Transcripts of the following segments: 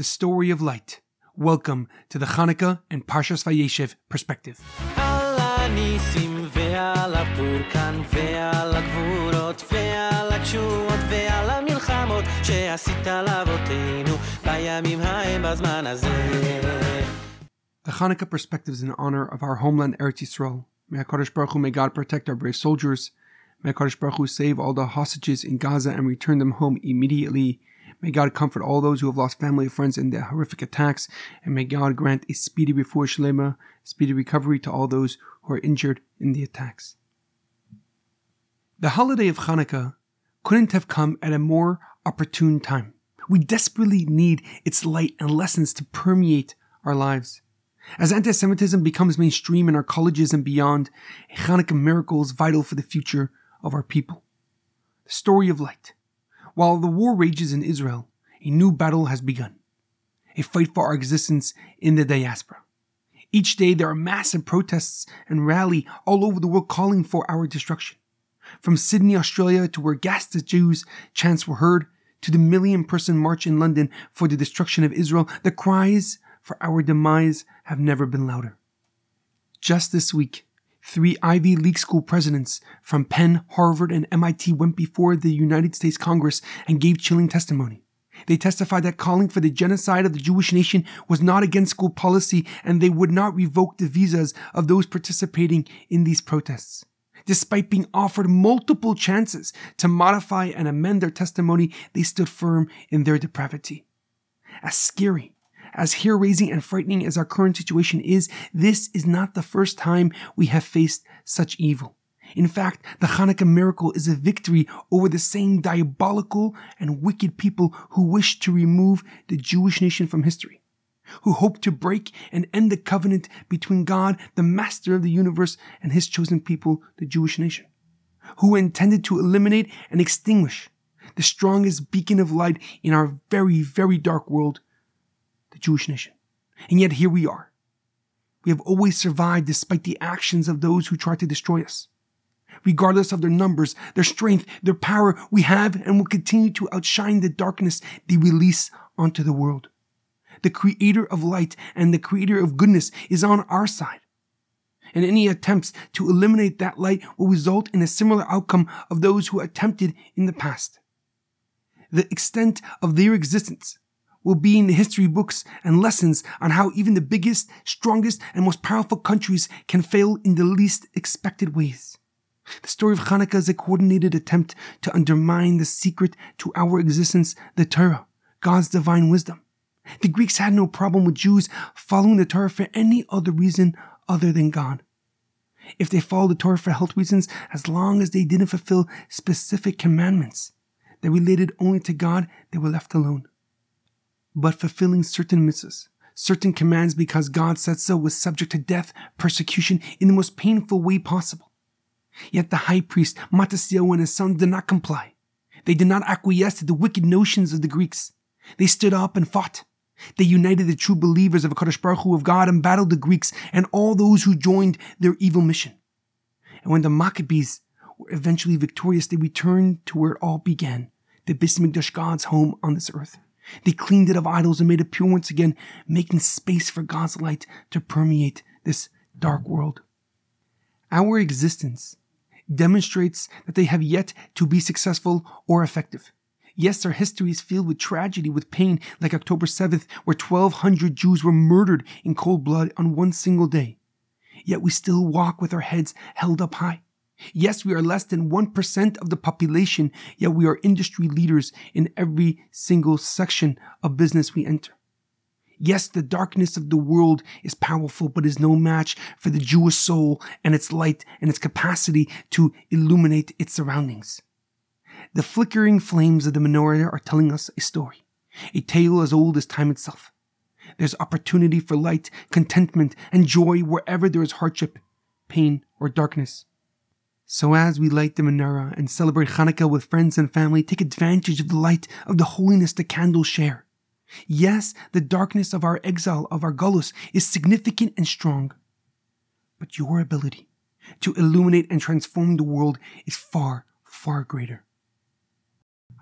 the story of light. Welcome to the Hanukkah and Parshas Vayeshev perspective. The Hanukkah perspective is in honor of our homeland Eretz Yisrael. May HaKadosh Baruch Hu, may God protect our brave soldiers. May HaKadosh Baruch Hu save all the hostages in Gaza and return them home immediately. May God comfort all those who have lost family or friends in the horrific attacks, and may God grant a speedy shlema, speedy recovery to all those who are injured in the attacks. The holiday of Hanukkah couldn't have come at a more opportune time. We desperately need its light and lessons to permeate our lives. As anti Semitism becomes mainstream in our colleges and beyond, a Hanukkah miracle is vital for the future of our people. The story of light. While the war rages in Israel, a new battle has begun a fight for our existence in the diaspora. Each day there are massive protests and rally all over the world calling for our destruction. From Sydney, Australia to where Gaza Jews chants were heard, to the million person march in London for the destruction of Israel, the cries for our demise have never been louder. Just this week, Three Ivy League school presidents from Penn, Harvard, and MIT went before the United States Congress and gave chilling testimony. They testified that calling for the genocide of the Jewish nation was not against school policy and they would not revoke the visas of those participating in these protests. Despite being offered multiple chances to modify and amend their testimony, they stood firm in their depravity. As scary as hair raising and frightening as our current situation is, this is not the first time we have faced such evil. In fact, the Hanukkah miracle is a victory over the same diabolical and wicked people who wish to remove the Jewish nation from history, who hope to break and end the covenant between God, the master of the universe, and his chosen people, the Jewish nation, who intended to eliminate and extinguish the strongest beacon of light in our very, very dark world, Jewish nation. And yet here we are. We have always survived despite the actions of those who tried to destroy us. Regardless of their numbers, their strength, their power, we have and will continue to outshine the darkness they release onto the world. The creator of light and the creator of goodness is on our side. And any attempts to eliminate that light will result in a similar outcome of those who attempted in the past. The extent of their existence will be in the history books and lessons on how even the biggest, strongest, and most powerful countries can fail in the least expected ways. The story of Hanukkah is a coordinated attempt to undermine the secret to our existence, the Torah, God's divine wisdom. The Greeks had no problem with Jews following the Torah for any other reason other than God. If they followed the Torah for health reasons, as long as they didn't fulfill specific commandments that related only to God, they were left alone but fulfilling certain mitzvahs, certain commands because God said so, was subject to death, persecution in the most painful way possible. Yet the high priest, Matisyahu and his son did not comply. They did not acquiesce to the wicked notions of the Greeks. They stood up and fought. They united the true believers of Hakadosh Baruch Hu of God and battled the Greeks and all those who joined their evil mission. And when the Maccabees were eventually victorious, they returned to where it all began, the Beis Hamikdash God's home on this earth. They cleaned it of idols and made it pure once again, making space for God's light to permeate this dark world. Our existence demonstrates that they have yet to be successful or effective. Yes, our history is filled with tragedy, with pain, like October 7th, where 1,200 Jews were murdered in cold blood on one single day. Yet we still walk with our heads held up high. Yes, we are less than 1% of the population, yet we are industry leaders in every single section of business we enter. Yes, the darkness of the world is powerful, but is no match for the Jewish soul and its light and its capacity to illuminate its surroundings. The flickering flames of the menorah are telling us a story, a tale as old as time itself. There's opportunity for light, contentment, and joy wherever there is hardship, pain, or darkness. So as we light the menorah and celebrate Hanukkah with friends and family, take advantage of the light of the holiness the candles share. Yes, the darkness of our exile, of our galus, is significant and strong. But your ability to illuminate and transform the world is far, far greater.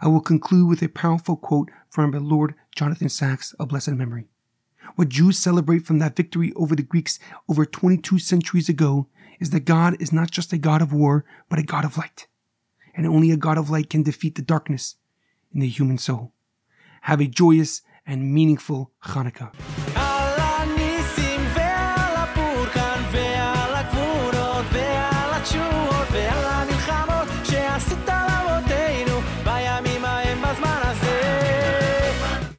I will conclude with a powerful quote from our Lord Jonathan Sacks of blessed memory. What Jews celebrate from that victory over the Greeks over 22 centuries ago is that God is not just a God of war, but a God of light. And only a God of light can defeat the darkness in the human soul. Have a joyous and meaningful Hanukkah.